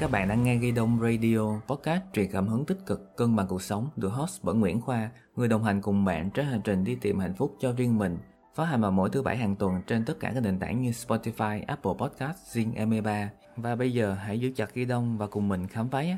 Các bạn đang nghe Ghi Đông Radio, podcast truyền cảm hứng tích cực, cân bằng cuộc sống, được host bởi Nguyễn Khoa, người đồng hành cùng bạn trên hành trình đi tìm hạnh phúc cho riêng mình. Phát hành vào mỗi thứ bảy hàng tuần trên tất cả các nền tảng như Spotify, Apple Podcast, Zing M3. Và bây giờ hãy giữ chặt Ghi Đông và cùng mình khám phá nhé.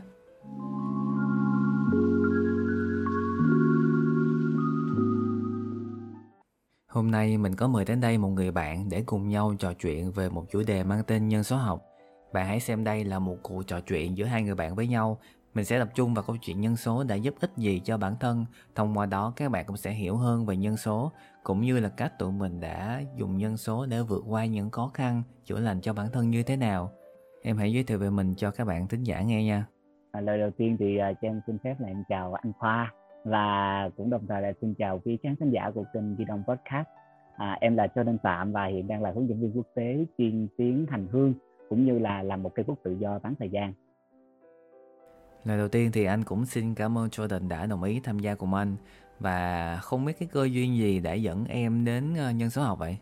Hôm nay mình có mời đến đây một người bạn để cùng nhau trò chuyện về một chủ đề mang tên nhân số học. Bạn hãy xem đây là một cuộc trò chuyện giữa hai người bạn với nhau. Mình sẽ tập trung vào câu chuyện nhân số đã giúp ích gì cho bản thân. Thông qua đó các bạn cũng sẽ hiểu hơn về nhân số cũng như là cách tụi mình đã dùng nhân số để vượt qua những khó khăn, chữa lành cho bản thân như thế nào. Em hãy giới thiệu về mình cho các bạn thính giả nghe nha. À, lời đầu tiên thì uh, cho em xin phép là em chào anh Khoa và cũng đồng thời là xin chào quý khán thính giả của kênh Di Động Podcast. À, em là Cho Đinh Phạm và hiện đang là hướng dẫn viên quốc tế chuyên tiếng Thành hương cũng như là làm một cây bút tự do bán thời gian. Lời đầu tiên thì anh cũng xin cảm ơn Jordan đã đồng ý tham gia cùng anh và không biết cái cơ duyên gì đã dẫn em đến ờ, nhân số học vậy?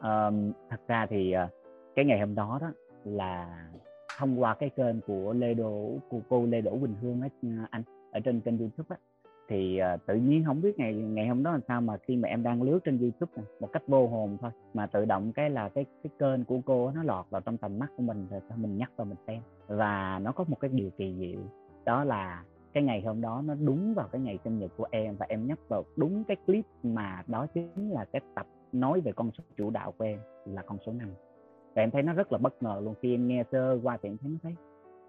Um, thật ra thì uh, cái ngày hôm đó đó là thông qua cái kênh của Lê Đỗ của cô Lê Đỗ Quỳnh Hương á anh ở trên kênh YouTube á thì uh, tự nhiên không biết ngày ngày hôm đó làm sao mà khi mà em đang lướt trên YouTube này, một cách vô hồn thôi mà tự động cái là cái cái kênh của cô nó lọt vào trong tầm mắt của mình rồi mình nhắc vào mình xem. Và nó có một cái điều kỳ diệu đó là cái ngày hôm đó nó đúng vào cái ngày sinh nhật của em và em nhắc vào đúng cái clip mà đó chính là cái tập nói về con số chủ đạo của em là con số năm. Và em thấy nó rất là bất ngờ luôn khi em nghe sơ qua thì em thấy nó thấy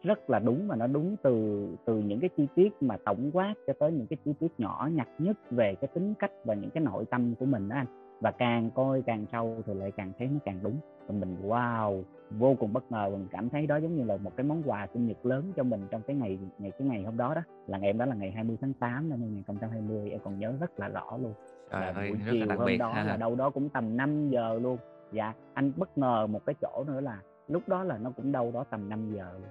rất là đúng và nó đúng từ từ những cái chi tiết mà tổng quát cho tới những cái chi tiết nhỏ nhặt nhất về cái tính cách và những cái nội tâm của mình đó anh. Và càng coi càng sâu thì lại càng thấy nó càng đúng. Và mình wow vô cùng bất ngờ mình cảm thấy đó giống như là một cái món quà sinh nhật lớn cho mình trong cái ngày ngày cái ngày hôm đó đó. Là ngày em đó là ngày 20 tháng 8 năm 2020 em còn nhớ rất là rõ luôn. Trời là ơi, buổi chiều hôm biệt đó ha. là đâu đó cũng tầm 5 giờ luôn. Dạ anh bất ngờ một cái chỗ nữa là lúc đó là nó cũng đâu đó tầm 5 giờ luôn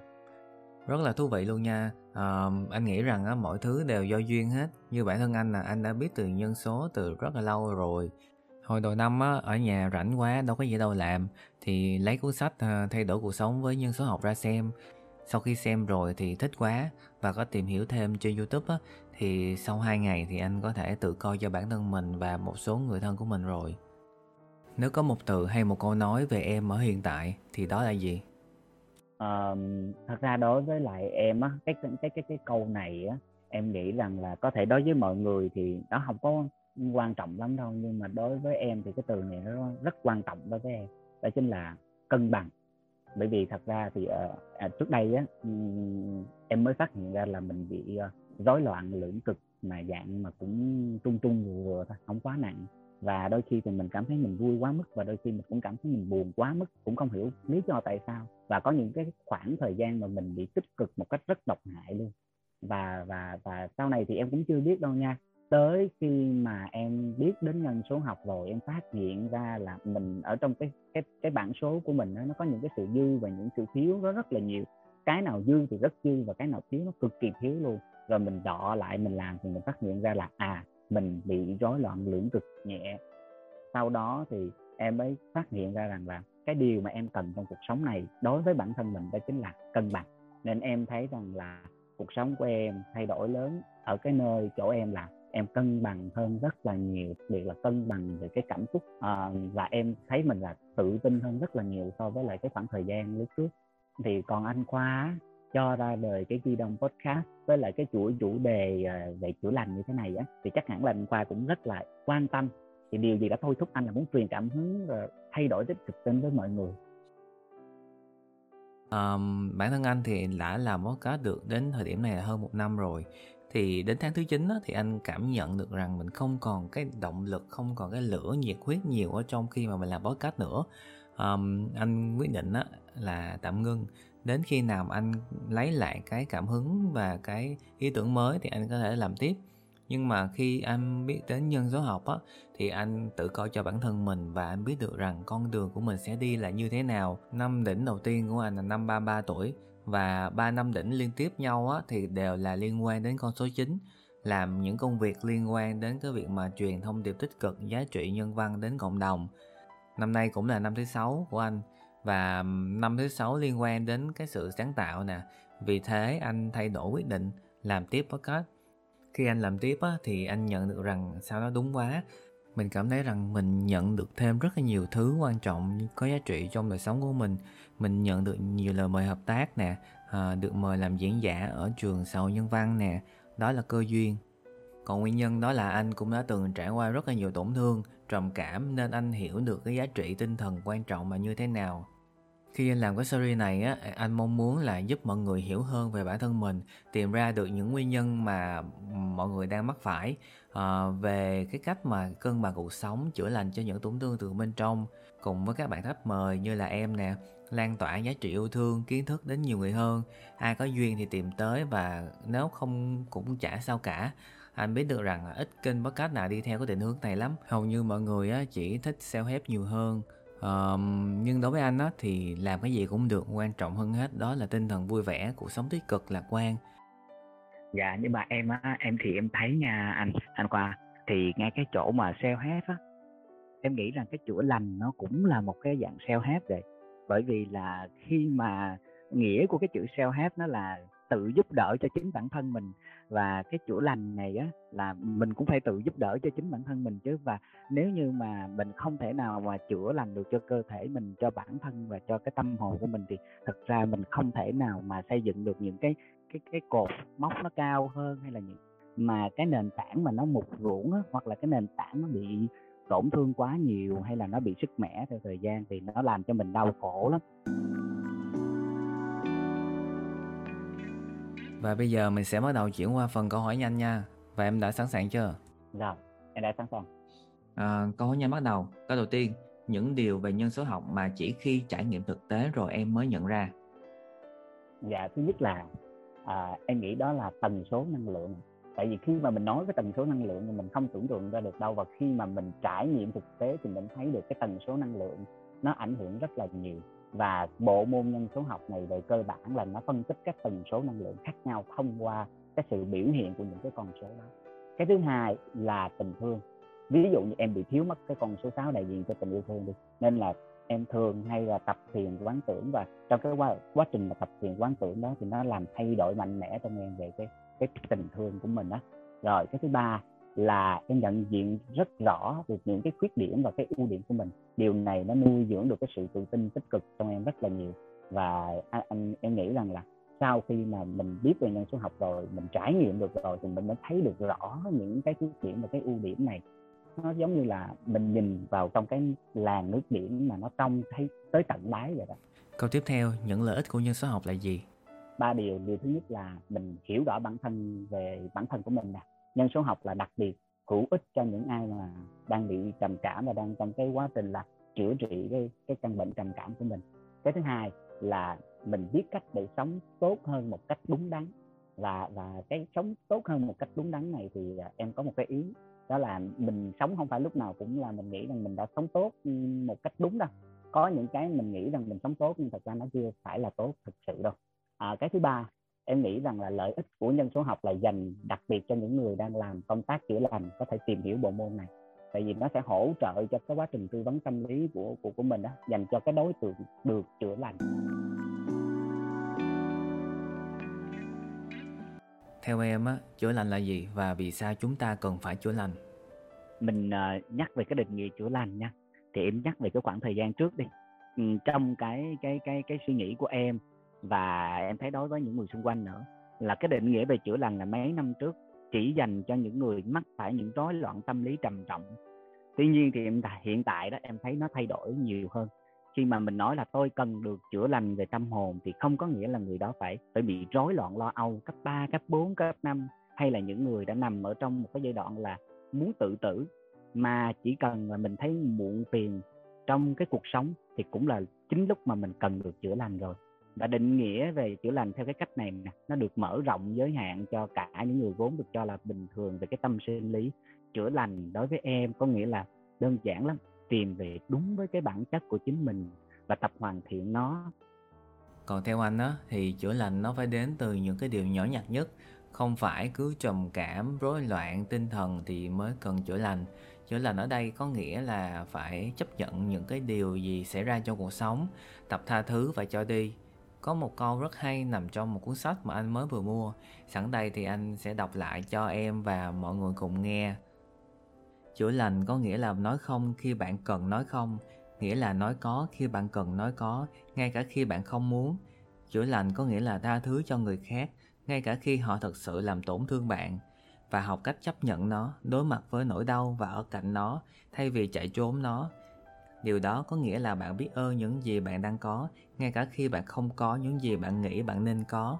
rất là thú vị luôn nha. à, anh nghĩ rằng á, mọi thứ đều do duyên hết. Như bản thân anh là anh đã biết từ nhân số từ rất là lâu rồi. Hồi đầu năm á, ở nhà rảnh quá đâu có gì đâu làm thì lấy cuốn sách ờ, thay đổi cuộc sống với nhân số học ra xem. Sau khi xem rồi thì thích quá và có tìm hiểu thêm trên YouTube á, thì sau 2 ngày thì anh có thể tự coi cho bản thân mình và một số người thân của mình rồi. Nếu có một từ hay một câu nói về em ở hiện tại thì đó là gì? Um, thật ra đối với lại em á cái cái cái cái câu này á em nghĩ rằng là có thể đối với mọi người thì nó không có quan trọng lắm đâu nhưng mà đối với em thì cái từ này nó rất quan trọng đối với em đó chính là cân bằng. Bởi vì thật ra thì uh, à, trước đây á ừm, em mới phát hiện ra là mình bị uh, rối loạn lưỡng cực mà dạng mà cũng trung trung vừa vừa thôi không quá nặng và đôi khi thì mình cảm thấy mình vui quá mức và đôi khi mình cũng cảm thấy mình buồn quá mức cũng không hiểu lý do tại sao. Và có những cái khoảng thời gian mà mình bị tích cực một cách rất độc hại luôn. Và và và sau này thì em cũng chưa biết đâu nha. Tới khi mà em biết đến nhân số học rồi em phát hiện ra là mình ở trong cái cái cái bảng số của mình đó, nó có những cái sự dư và những sự thiếu nó rất là nhiều. Cái nào dư thì rất dư và cái nào thiếu nó cực kỳ thiếu luôn. Rồi mình đọ lại mình làm thì mình phát hiện ra là à mình bị rối loạn lưỡng cực nhẹ. Sau đó thì em mới phát hiện ra rằng là cái điều mà em cần trong cuộc sống này đối với bản thân mình đó chính là cân bằng. Nên em thấy rằng là cuộc sống của em thay đổi lớn ở cái nơi chỗ em là em cân bằng hơn rất là nhiều biệt là cân bằng về cái cảm xúc. À, và em thấy mình là tự tin hơn rất là nhiều so với lại cái khoảng thời gian lúc trước. Thì còn anh khoa cho ra đời cái di đông podcast với lại cái chuỗi chủ đề à, về chữa lành như thế này á thì chắc hẳn là anh khoa cũng rất là quan tâm. Thì điều gì đã thôi thúc anh là muốn truyền cảm hứng và thay đổi tích cực đến với mọi người? Um, bản thân anh thì đã làm podcast được đến thời điểm này là hơn một năm rồi. Thì đến tháng thứ 9 á, thì anh cảm nhận được rằng mình không còn cái động lực không còn cái lửa nhiệt huyết nhiều ở trong khi mà mình làm podcast nữa. Um, anh quyết định á, là tạm ngưng đến khi nào mà anh lấy lại cái cảm hứng và cái ý tưởng mới thì anh có thể làm tiếp. Nhưng mà khi anh biết đến nhân số học á, thì anh tự coi cho bản thân mình và anh biết được rằng con đường của mình sẽ đi là như thế nào. Năm đỉnh đầu tiên của anh là năm 33 tuổi và ba năm đỉnh liên tiếp nhau á, thì đều là liên quan đến con số 9 làm những công việc liên quan đến cái việc mà truyền thông điệp tích cực, giá trị nhân văn đến cộng đồng. Năm nay cũng là năm thứ sáu của anh và năm thứ sáu liên quan đến cái sự sáng tạo nè. Vì thế anh thay đổi quyết định làm tiếp podcast. Khi anh làm tiếp á, thì anh nhận được rằng sao nó đúng quá. Mình cảm thấy rằng mình nhận được thêm rất là nhiều thứ quan trọng có giá trị trong đời sống của mình. Mình nhận được nhiều lời mời hợp tác nè à, được mời làm diễn giả ở trường xã hội nhân văn nè. Đó là cơ duyên. Còn nguyên nhân đó là anh cũng đã từng trải qua rất là nhiều tổn thương trầm cảm nên anh hiểu được cái giá trị tinh thần quan trọng mà như thế nào. Khi anh làm cái series này á anh mong muốn là giúp mọi người hiểu hơn về bản thân mình tìm ra được những nguyên nhân mà mọi người đang mắc phải à, về cái cách mà cân bằng cuộc sống chữa lành cho những tổn thương từ bên trong cùng với các bạn khách mời như là em nè lan tỏa giá trị yêu thương kiến thức đến nhiều người hơn. Ai có duyên thì tìm tới và nếu không cũng chả sao cả anh biết được rằng ít kênh podcast nào đi theo cái định hướng này lắm. Hầu như mọi người á, chỉ thích self help nhiều hơn. Um, nhưng đối với anh á, thì làm cái gì cũng được quan trọng hơn hết đó là tinh thần vui vẻ cuộc sống tích cực lạc quan. Dạ nhưng mà em á em thì em thấy nha anh anh qua thì ngay cái chỗ mà self help á em nghĩ rằng cái chữa lành nó cũng là một cái dạng self help rồi bởi vì là khi mà nghĩa của cái chữ self help nó là tự giúp đỡ cho chính bản thân mình. Và cái chữa lành này á là mình cũng phải tự giúp đỡ cho chính bản thân mình chứ. Và nếu như mà mình không thể nào mà chữa lành được cho cơ thể mình cho bản thân và cho cái tâm hồn của mình thì thật ra mình không thể nào mà xây dựng được những cái cái cái cột mốc nó cao hơn hay là những mà cái nền tảng mà nó mục ruỗng á, hoặc là cái nền tảng nó bị tổn thương quá nhiều hay là nó bị sức mẻ theo thời gian thì nó làm cho mình đau khổ lắm. Và bây giờ mình sẽ bắt đầu chuyển qua phần câu hỏi nhanh nha. Và em đã sẵn sàng chưa? Rồi, em đã sẵn sàng. À, câu hỏi nhanh bắt đầu. Câu đầu tiên, những điều về nhân số học mà chỉ khi trải nghiệm thực tế rồi em mới nhận ra. Dạ, thứ nhất là à, em nghĩ đó là tần số năng lượng. Tại vì khi mà mình nói cái tần số năng lượng thì mình không tưởng tượng ra được đâu và khi mà mình trải nghiệm thực tế thì mình thấy được cái tần số năng lượng nó ảnh hưởng rất là nhiều và bộ môn nhân số học này về cơ bản là nó phân tích các tần số năng lượng khác nhau thông qua cái sự biểu hiện của những cái con số đó. Cái thứ hai là tình thương. Ví dụ như em bị thiếu mất cái con số 6 đại diện cho tình yêu thương đi nên là em thường hay là tập thiền quán tưởng và trong cái quá, quá trình mà tập thiền quán tưởng đó thì nó làm thay đổi mạnh mẽ trong em về cái cái tình thương của mình đó rồi cái thứ ba là em nhận diện rất rõ được những cái khuyết điểm và cái ưu điểm của mình. Điều này nó nuôi dưỡng được cái sự tự tin tích cực trong em rất là nhiều. Và anh, anh em nghĩ rằng là sau khi mà mình biết về nhân số học rồi mình trải nghiệm được rồi thì mình mới thấy được rõ những cái khuyết điểm và cái ưu điểm này. Nó giống như là mình nhìn vào trong cái làn nước biển mà nó trong thấy tới tận đáy vậy đó. Câu tiếp theo những lợi ích của nhân số học là gì? Ba điều điều thứ nhất là mình hiểu rõ bản thân về bản thân của mình nè nhân số học là đặc biệt hữu ích cho những ai mà đang bị trầm cảm và đang trong cái quá trình là chữa trị cái cái căn bệnh trầm cảm của mình. Cái thứ hai là mình biết cách để sống tốt hơn một cách đúng đắn. Và và cái sống tốt hơn một cách đúng đắn này thì à, em có một cái ý đó là mình sống không phải lúc nào cũng là mình nghĩ rằng mình đã sống tốt một cách đúng đâu. Có những cái mình nghĩ rằng mình sống tốt nhưng thật ra nó chưa phải là tốt thực sự đâu. À, cái thứ ba em nghĩ rằng là lợi ích của nhân số học là dành đặc biệt cho những người đang làm công tác chữa lành có thể tìm hiểu bộ môn này. Tại vì nó sẽ hỗ trợ cho cái quá trình tư vấn tâm lý của của của mình đó dành cho cái đối tượng được chữa lành. Theo em á chữa lành là gì và vì sao chúng ta cần phải chữa lành? Mình uh, nhắc về cái định nghĩa chữa lành nha thì em nhắc về cái khoảng thời gian trước đi. Trong cái cái cái cái suy nghĩ của em và em thấy đối với những người xung quanh nữa là cái định nghĩa về chữa lành là mấy năm trước chỉ dành cho những người mắc phải những rối loạn tâm lý trầm trọng. Tuy nhiên thì em hiện tại đó em thấy nó thay đổi nhiều hơn. Khi mà mình nói là tôi cần được chữa lành về tâm hồn thì không có nghĩa là người đó phải phải bị rối loạn lo âu cấp 3, cấp 4, cấp 5 hay là những người đã nằm ở trong một cái giai đoạn là muốn tự tử. Mà chỉ cần là mình thấy muộn phiền trong cái cuộc sống thì cũng là chính lúc mà mình cần được chữa lành rồi và định nghĩa về chữa lành theo cái cách này nè, nó được mở rộng giới hạn cho cả những người vốn được cho là bình thường về cái tâm sinh lý. Chữa lành đối với em có nghĩa là đơn giản lắm, tìm về đúng với cái bản chất của chính mình và tập hoàn thiện nó. Còn theo anh á, thì chữa lành nó phải đến từ những cái điều nhỏ nhặt nhất, không phải cứ trầm cảm, rối loạn tinh thần thì mới cần chữa lành. Chữa lành ở đây có nghĩa là phải chấp nhận những cái điều gì xảy ra trong cuộc sống, tập tha thứ và cho đi có một câu rất hay nằm trong một cuốn sách mà anh mới vừa mua. Sẵn đây thì anh sẽ đọc lại cho em và mọi người cùng nghe. Chữa lành có nghĩa là nói không khi bạn cần nói không, nghĩa là nói có khi bạn cần nói có, ngay cả khi bạn không muốn. Chữa lành có nghĩa là tha thứ cho người khác, ngay cả khi họ thật sự làm tổn thương bạn. Và học cách chấp nhận nó, đối mặt với nỗi đau và ở cạnh nó, thay vì chạy trốn nó điều đó có nghĩa là bạn biết ơn những gì bạn đang có ngay cả khi bạn không có những gì bạn nghĩ bạn nên có.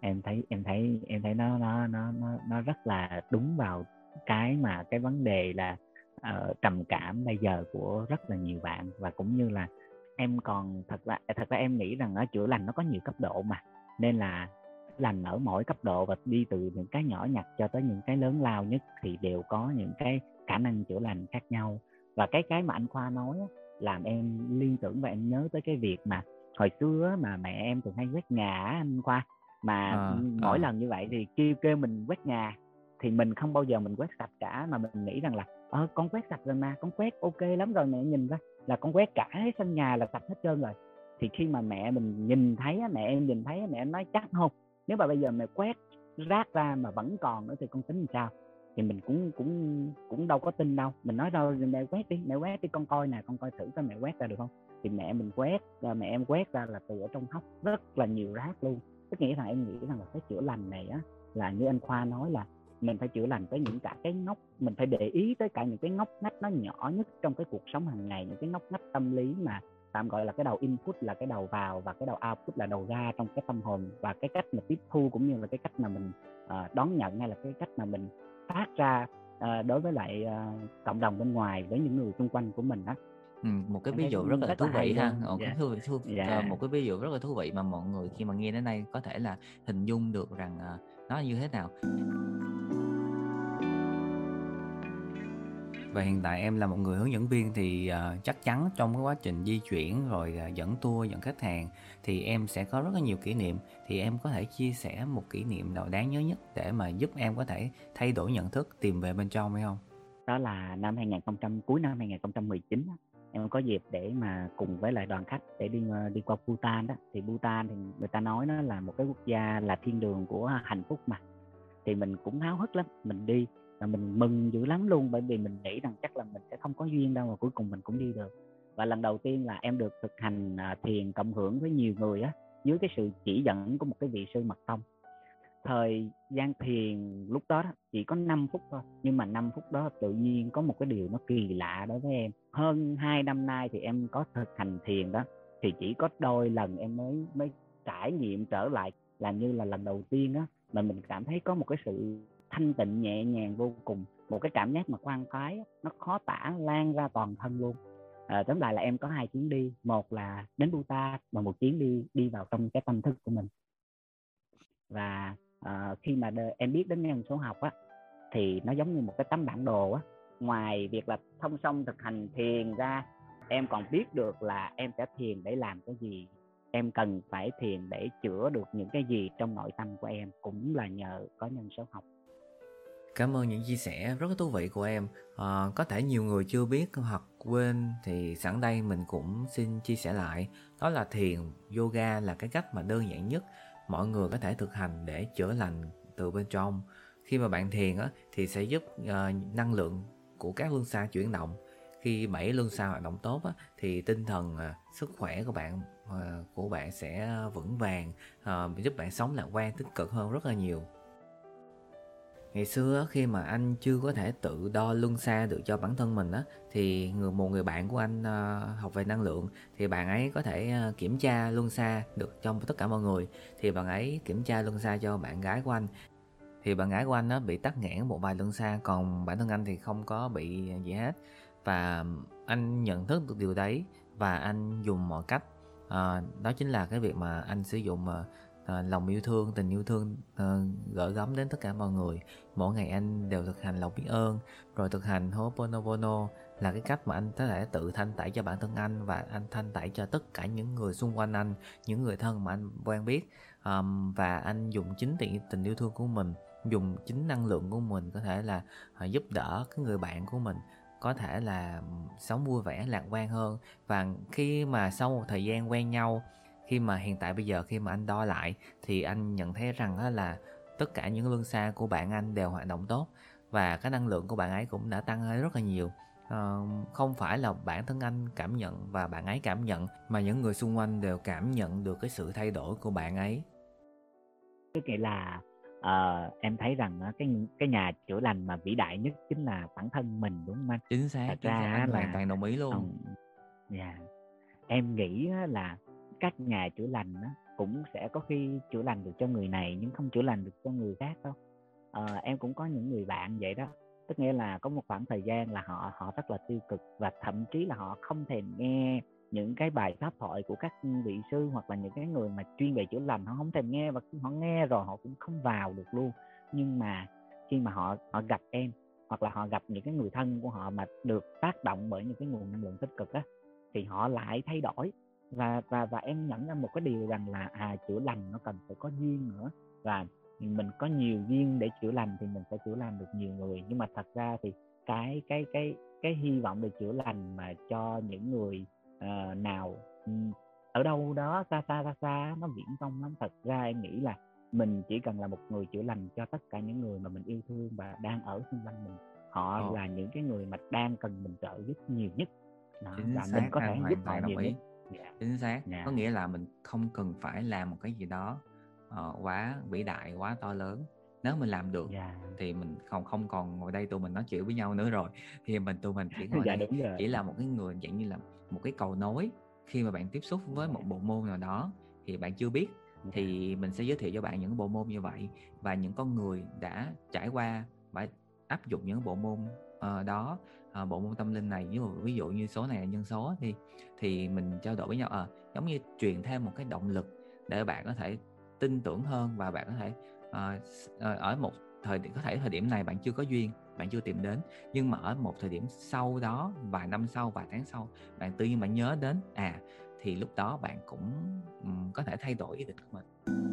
Em thấy em thấy em thấy nó nó nó nó nó rất là đúng vào cái mà cái vấn đề là uh, trầm cảm bây giờ của rất là nhiều bạn. Và cũng như là em còn thật ra à, thật ra em nghĩ rằng ở chữa lành nó có nhiều cấp độ mà. Nên là lành ở mỗi cấp độ và đi từ những cái nhỏ nhặt cho tới những cái lớn lao nhất thì đều có những cái khả năng chữa lành khác nhau và cái cái mà anh khoa nói làm em liên tưởng và em nhớ tới cái việc mà hồi xưa mà mẹ em thường hay quét nhà anh khoa. Mà à, mỗi à. lần như vậy thì kêu kêu mình quét nhà thì mình không bao giờ mình quét sạch cả mà mình nghĩ rằng là ờ con quét sạch rồi mà con quét ok lắm rồi mẹ nhìn ra là con quét cả cái sân nhà là sạch hết trơn rồi. Thì khi mà mẹ mình nhìn thấy mẹ em nhìn thấy mẹ em nói chắc không nếu mà bây giờ mẹ quét rác ra mà vẫn còn nữa thì con tính làm sao thì mình cũng cũng cũng đâu có tin đâu. Mình nói đâu mẹ quét đi mẹ quét đi con coi nè con coi thử coi mẹ quét ra được không? Thì mẹ mình quét mẹ em quét ra là từ ở trong hốc rất là nhiều rác luôn. Tức nghĩa là em nghĩ rằng là cái chữa lành này á là như anh khoa nói là mình phải chữa lành tới những cả cái ngóc mình phải để ý tới cả những cái ngóc ngách nó nhỏ nhất trong cái cuộc sống hàng ngày những cái ngóc ngách tâm lý mà tạm gọi là cái đầu input là cái đầu vào và cái đầu output là đầu ra trong cái tâm hồn và cái cách mà tiếp thu cũng như là cái cách mà mình uh, đón nhận hay là cái cách mà mình phát ra uh, đối với lại uh, cộng đồng bên ngoài với những người xung quanh của mình đó Ừ, một cái ví dụ rất là rất thú vị ha. một cái thú, thú, dạ. một cái ví dụ rất là thú vị mà mọi người khi mà nghe đến đây có thể là hình dung được rằng uh, nó như thế nào và hiện tại em là một người hướng dẫn viên thì uh, chắc chắn trong cái quá trình di chuyển rồi uh, dẫn tour dẫn khách hàng thì em sẽ có rất là nhiều kỷ niệm. Thì em có thể chia sẻ một kỷ niệm nào đáng nhớ nhất để mà giúp em có thể thay đổi nhận thức tìm về bên trong hay không? Đó là năm 2000 cuối năm 2019 em có dịp để mà cùng với lại đoàn khách để đi ờ, đi qua Bhutan đó. Thì Bhutan thì người ta nói nó là một cái quốc gia là thiên đường của hạnh phúc mà. Thì mình cũng háo hức lắm mình đi là mình mừng dữ lắm luôn, bởi vì mình nghĩ rằng chắc là mình sẽ không có duyên đâu mà cuối cùng mình cũng đi được. Và lần đầu tiên là em được thực hành à, thiền cộng hưởng với nhiều người á, dưới cái sự chỉ dẫn của một cái vị sư mật tông. Thời gian thiền lúc đó chỉ có 5 phút thôi, nhưng mà 5 phút đó tự nhiên có một cái điều nó kỳ lạ đối với em. Hơn 2 năm nay thì em có thực hành thiền đó, thì chỉ có đôi lần em mới mới trải nghiệm trở lại, là như là lần đầu tiên á, mà mình cảm thấy có một cái sự thanh tịnh nhẹ nhàng vô cùng. Một cái cảm giác mà khoan khoái nó khó tả lan ra toàn thân luôn. À, tóm lại là em có hai chuyến đi. Một là đến Bhutan và một chuyến đi đi vào trong cái tâm thức của mình. Và à, khi mà đ- em biết đến nhân số học á thì nó giống như một cái tấm bản đồ á. Ngoài việc là thông song thực hành thiền ra em còn biết được là em sẽ thiền để làm cái gì. Em cần phải thiền để chữa được những cái gì trong nội tâm của em cũng là nhờ có nhân số học. Cảm ơn những chia sẻ rất thú vị của em. À, có thể nhiều người chưa biết hoặc quên thì sẵn đây mình cũng xin chia sẻ lại. Đó là thiền, yoga là cái cách mà đơn giản nhất mọi người có thể thực hành để chữa lành từ bên trong. Khi mà bạn thiền á, thì sẽ giúp uh, năng lượng của các luân xa chuyển động. Khi bảy luân xa hoạt động tốt á, thì tinh thần, uh, sức khỏe của bạn uh, của bạn sẽ vững vàng, uh, giúp bạn sống lạc quan, tích cực hơn rất là nhiều ngày xưa khi mà anh chưa có thể tự đo luân xa được cho bản thân mình á thì người một người bạn của anh ờ, học về năng lượng thì bạn ấy có thể ờ, kiểm tra luân xa được cho tất cả mọi người. Thì bạn ấy kiểm tra luân xa cho bạn gái của anh. Thì bạn gái của anh nó bị tắc nghẽn một vài luân xa còn bản thân anh thì không có bị gì hết. Và anh nhận thức được điều đấy và anh dùng mọi cách. À, đó chính là cái việc mà anh sử dụng à, lòng yêu thương tình yêu thương à, gửi gắm đến tất cả mọi người. Mỗi ngày anh đều thực hành lòng biết ơn rồi thực hành Ho'oponopono là cái cách mà anh có thể tự thanh tẩy cho bản thân anh và anh thanh tẩy cho tất cả những người xung quanh anh những người thân mà anh quen biết. Um, và anh dùng chính tình, tình yêu thương của mình dùng chính năng lượng của mình có thể là uh, giúp đỡ cái người bạn của mình có thể là sống vui vẻ lạc quan hơn. Và khi mà sau một thời gian quen nhau khi mà hiện tại bây giờ khi mà anh đo lại thì anh nhận thấy rằng là tất cả những luân xa của bạn anh đều hoạt động tốt và cái năng lượng của bạn ấy cũng đã tăng lên rất là nhiều. Uh, không phải là bản thân anh cảm nhận và bạn ấy cảm nhận mà những người xung quanh đều cảm nhận được cái sự thay đổi của bạn ấy. Cái nghĩa là uh, em thấy rằng cái cái nhà chữa lành mà vĩ đại nhất chính là bản thân mình đúng không anh? Chính xác Thật ra anh là, hoàn toàn đồng ý luôn. um, yeah. em nghĩ là các nhà chữa lành đó, cũng sẽ có khi chữa lành được cho người này nhưng không chữa lành được cho người khác đâu. À, em cũng có những người bạn vậy đó tức nghĩa là có một khoảng thời gian là họ họ rất là tiêu cực và thậm chí là họ không thèm nghe những cái bài pháp thoại của các vị sư hoặc là những cái người mà chuyên về chữa lành họ không thèm nghe và họ nghe rồi họ cũng không vào được luôn. Nhưng mà khi mà họ họ gặp em hoặc là họ gặp những cái người thân của họ mà được tác động bởi những cái nguồn năng lượng tích cực á thì họ lại thay đổi và và và em nhận ra một cái điều rằng là à chữa lành nó cần phải có duyên nữa. Và mình có nhiều duyên để chữa lành thì mình sẽ chữa lành được nhiều người. Nhưng mà thật ra thì cái cái cái cái hy vọng để chữa lành mà cho những người uh, nào ở đâu đó xa xa xa xa nó viễn vông lắm. Thật ra em nghĩ là mình chỉ cần là một người chữa lành cho tất cả những người mà mình yêu thương và đang ở xung quanh mình. Họ Ồ. là những cái người mà đang cần mình trợ giúp nhiều nhất. Đó, và mình có thể giúp họ nhiều nhất yeah. Dạ. chính xác yeah. có nghĩa là mình không cần phải làm một cái gì đó uh, quá vĩ đại quá to lớn nếu mình làm được yeah. Dạ. thì mình không không còn ngồi đây tụi mình nói chuyện với nhau nữa rồi thì mình tụi mình chỉ ngồi dạ, đây chỉ là một cái người dạng như là một cái cầu nối khi mà bạn tiếp xúc với một bộ môn nào đó thì bạn chưa biết thì mình sẽ giới thiệu cho bạn những bộ môn như vậy và những con người đã trải qua và áp dụng những bộ môn uh, đó uh, bộ môn tâm linh này ví dụ ví dụ như số này là nhân số thì thì mình trao đổi với nhau à, giống như truyền thêm một cái động lực để bạn có thể tin tưởng hơn và bạn có thể uh, ở một thời điểm có thể thời điểm này bạn chưa có duyên bạn chưa tìm đến nhưng mà ở một thời điểm sau đó vài năm sau vài tháng sau bạn tự nhiên bạn nhớ đến à thì lúc đó bạn cũng um, có thể thay đổi ý định của mình.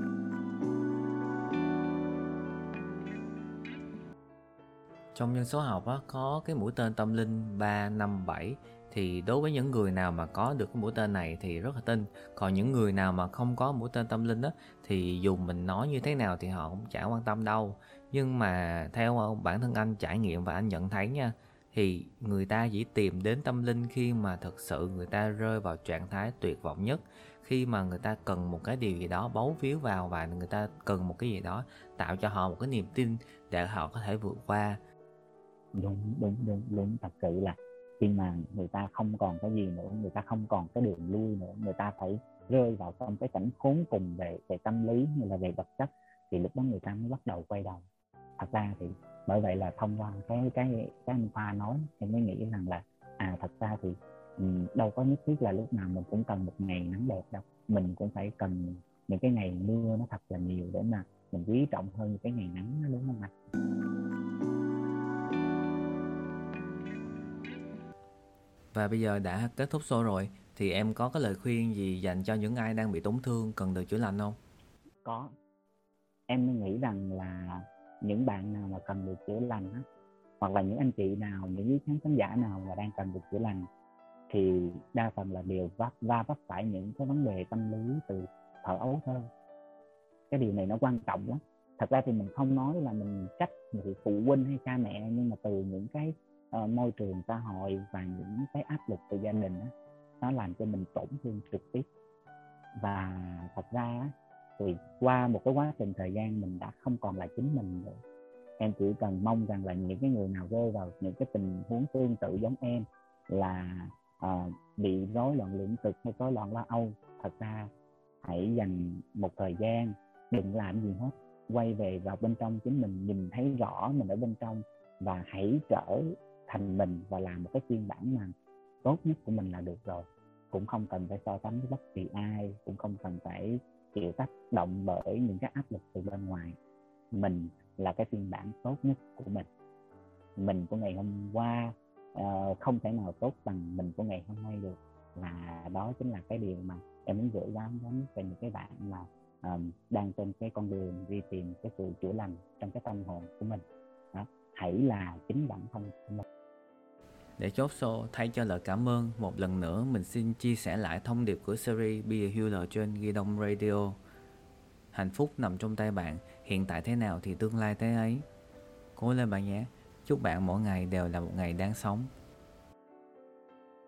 Trong nhân số học á, có cái mũi tên tâm linh 357 thì đối với những người nào mà có được cái mũi tên này thì rất là tin. Còn những người nào mà không có mũi tên tâm linh đó thì dù mình nói như thế nào thì họ cũng chả quan tâm đâu. Nhưng mà theo ờ, bản thân anh trải nghiệm và anh nhận thấy nha thì người ta chỉ tìm đến tâm linh khi mà thực sự người ta rơi vào trạng thái tuyệt vọng nhất. Khi mà người ta cần một cái điều gì đó bấu víu vào và người ta cần một cái gì đó tạo cho họ một cái niềm tin để họ có thể vượt qua đúng đúng đúng đúng thật sự là khi mà người ta không còn cái gì nữa người ta không còn cái đường lui nữa người ta phải rơi vào trong cái cảnh khốn cùng về về tâm lý như là về vật chất thì lúc đó người ta mới bắt đầu quay đầu. Thật ra thì bởi vậy là thông qua cái cái cái anh khoa nói em mới nghĩ rằng là à thật ra thì um, đâu có nhất thiết là lúc nào mình cũng cần một ngày nắng đẹp đâu. Mình cũng phải cần những cái ngày mưa nó thật là nhiều để mà mình quý trọng hơn những cái ngày nắng đó đúng không ạ? Và bây giờ đã kết thúc show rồi thì em có cái lời khuyên gì dành cho những ai đang bị tổn thương cần được chữa lành không? Có. Em nghĩ rằng là những bạn nào mà cần được chữa lành á, hoặc là những anh chị nào, những quý khán thính giả nào mà đang cần được chữa lành thì đa phần là đều vấp va vấp phải những cái vấn đề tâm lý từ thở ấu thơ. Cái điều này nó quan trọng lắm. Thật ra thì mình không nói là mình trách người phụ huynh hay cha mẹ nhưng mà từ những cái uh, môi trường xã hội và những cái áp lực từ gia đình đó, nó làm cho mình tổn thương trực tiếp. Và thật ra thì qua một cái quá trình thời gian mình đã không còn là chính mình nữa. Em chỉ cần mong rằng là những cái người nào rơi vào những cái tình huống tương tự giống em là uh, bị rối loạn lưỡng cực hay rối loạn lo âu thật ra hãy dành một thời gian đừng làm gì hết. Quay về vào bên trong chính mình nhìn thấy rõ mình ở bên trong và hãy trở thành mình và làm một cái phiên bản mà tốt nhất của mình là được rồi. Cũng không cần phải so sánh với bất kỳ ai cũng không cần phải chịu tác động bởi những cái áp lực từ bên ngoài. Mình là cái phiên bản tốt nhất của mình. Mình của ngày hôm qua uh, không thể nào tốt bằng mình của ngày hôm nay được. Và đó chính là cái điều mà em muốn gửi gắm đến về những cái bạn mà um, đang trên cái con đường đi tìm cái sự chữa lành trong cái tâm hồn của mình. Đó. hãy là chính bản thân của mình để chốt show thay cho lời cảm ơn, một lần nữa mình xin chia sẻ lại thông điệp của series Be a Healer trên Ghi Đông Radio. Hạnh phúc nằm trong tay bạn, hiện tại thế nào thì tương lai thế ấy. Cố lên bạn nhé. Chúc bạn mỗi ngày đều là một ngày đáng sống.